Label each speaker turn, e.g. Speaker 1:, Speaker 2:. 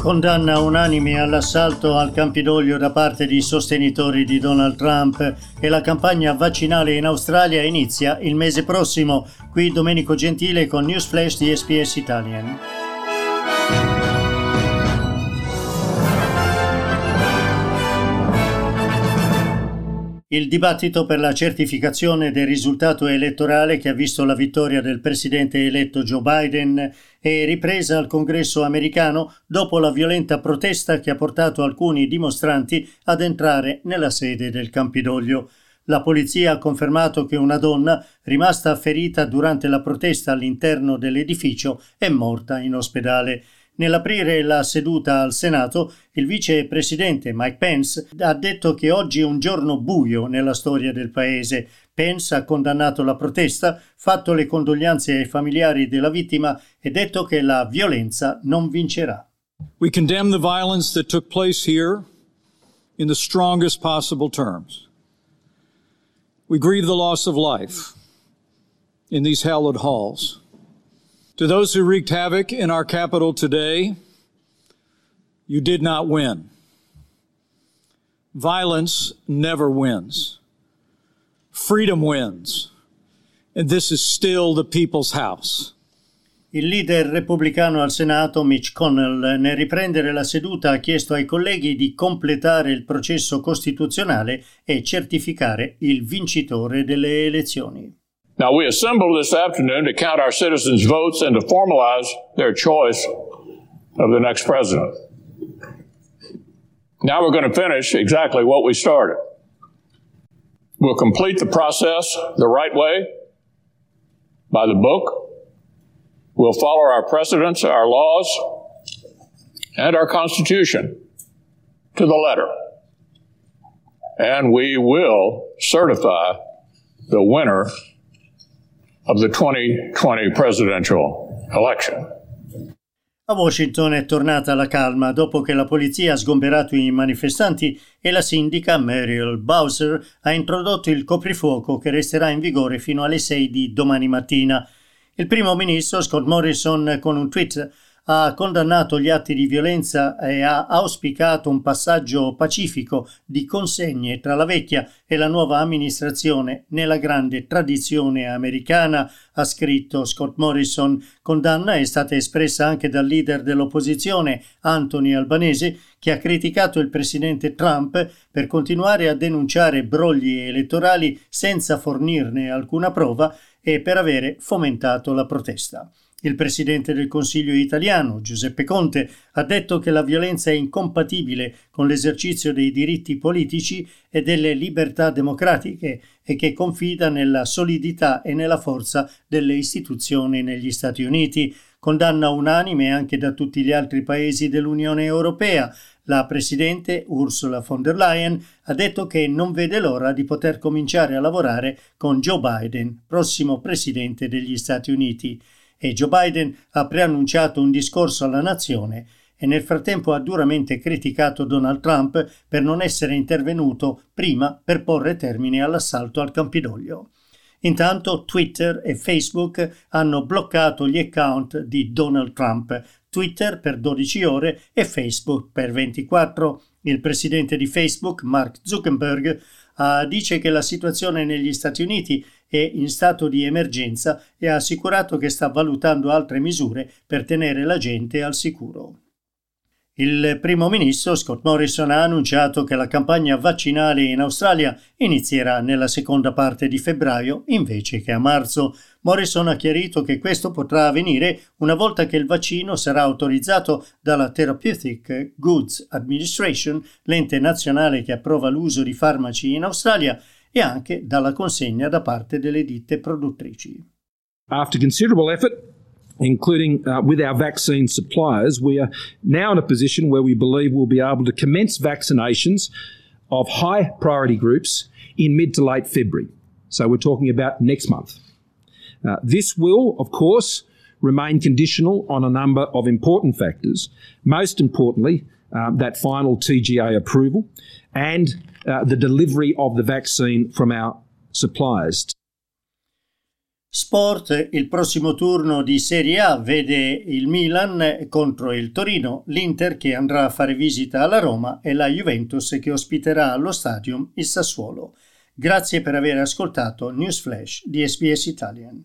Speaker 1: Condanna unanime all'assalto al Campidoglio da parte di sostenitori di Donald Trump e la campagna vaccinale in Australia inizia il mese prossimo. Qui Domenico Gentile con News Flash di SPS Italian. Il dibattito per la certificazione del risultato elettorale che ha visto la vittoria del presidente eletto Joe Biden è ripresa al congresso americano dopo la violenta protesta che ha portato alcuni dimostranti ad entrare nella sede del Campidoglio. La polizia ha confermato che una donna, rimasta ferita durante la protesta all'interno dell'edificio, è morta in ospedale. Nell'aprire la seduta al Senato, il vicepresidente Mike Pence ha detto che oggi è un giorno buio nella storia del paese. Pence ha condannato la protesta, fatto le condoglianze ai familiari della vittima e detto che la violenza non vincerà.
Speaker 2: We condemn the violence that took place here in the strongest possible terms. We grieve the loss of life in these hallowed halls. To those who wreaked havoc in our capital today, you did not win. Violence never wins. Freedom wins. And this is still the people's house.
Speaker 1: Il leader repubblicano al Senato, Mitch Connell, nel riprendere la seduta ha chiesto ai colleghi di completare il processo costituzionale e certificare il vincitore delle elezioni.
Speaker 3: Now, we assemble this afternoon to count our citizens' votes and to formalize their choice of the next president. Now we're going to finish exactly what we started. We'll complete the process the right way, by the book. We'll follow our precedents, our laws, and our Constitution to the letter. And we will certify the winner of the 2020 presidential election.
Speaker 1: A Washington è tornata la calma dopo che la polizia ha sgomberato i manifestanti e la sindaca Mariel Bowser ha introdotto il coprifuoco che resterà in vigore fino alle 6 di domani mattina. Il primo ministro Scott Morrison con un tweet ha condannato gli atti di violenza e ha auspicato un passaggio pacifico di consegne tra la vecchia e la nuova amministrazione nella grande tradizione americana, ha scritto Scott Morrison. Condanna è stata espressa anche dal leader dell'opposizione, Anthony Albanese, che ha criticato il presidente Trump per continuare a denunciare brogli elettorali senza fornirne alcuna prova e per avere fomentato la protesta. Il presidente del Consiglio italiano, Giuseppe Conte, ha detto che la violenza è incompatibile con l'esercizio dei diritti politici e delle libertà democratiche e che confida nella solidità e nella forza delle istituzioni negli Stati Uniti. Condanna unanime anche da tutti gli altri paesi dell'Unione Europea. La Presidente Ursula von der Leyen ha detto che non vede l'ora di poter cominciare a lavorare con Joe Biden, prossimo Presidente degli Stati Uniti e Joe Biden ha preannunciato un discorso alla nazione e nel frattempo ha duramente criticato Donald Trump per non essere intervenuto prima per porre termine all'assalto al Campidoglio. Intanto Twitter e Facebook hanno bloccato gli account di Donald Trump, Twitter per 12 ore e Facebook per 24. Il presidente di Facebook, Mark Zuckerberg, dice che la situazione negli Stati Uniti è in stato di emergenza e ha assicurato che sta valutando altre misure per tenere la gente al sicuro. Il primo ministro Scott Morrison ha annunciato che la campagna vaccinale in Australia inizierà nella seconda parte di febbraio invece che a marzo. Morrison ha chiarito che questo potrà avvenire una volta che il vaccino sarà autorizzato dalla Therapeutic Goods Administration, l'ente nazionale che approva l'uso di farmaci in Australia, e anche dalla consegna da parte delle ditte produttrici.
Speaker 4: After considerable effort, including uh, with our vaccine suppliers, we are now in a position where we believe we'll be able to commence vaccinations of high priority groups in mid to late February. So we're talking about next month. Uh, this will, of course, remain conditional on a number of important factors, most importantly, uh, that final TGA approval and uh, the delivery of the vaccine from our suppliers.
Speaker 1: Sport, il prossimo turno di Serie A vede il Milan contro il Torino, l'Inter che andrà a fare visita alla Roma e la Juventus che ospiterà allo stadium il Sassuolo. Grazie per aver ascoltato News Flash di SBS Italian.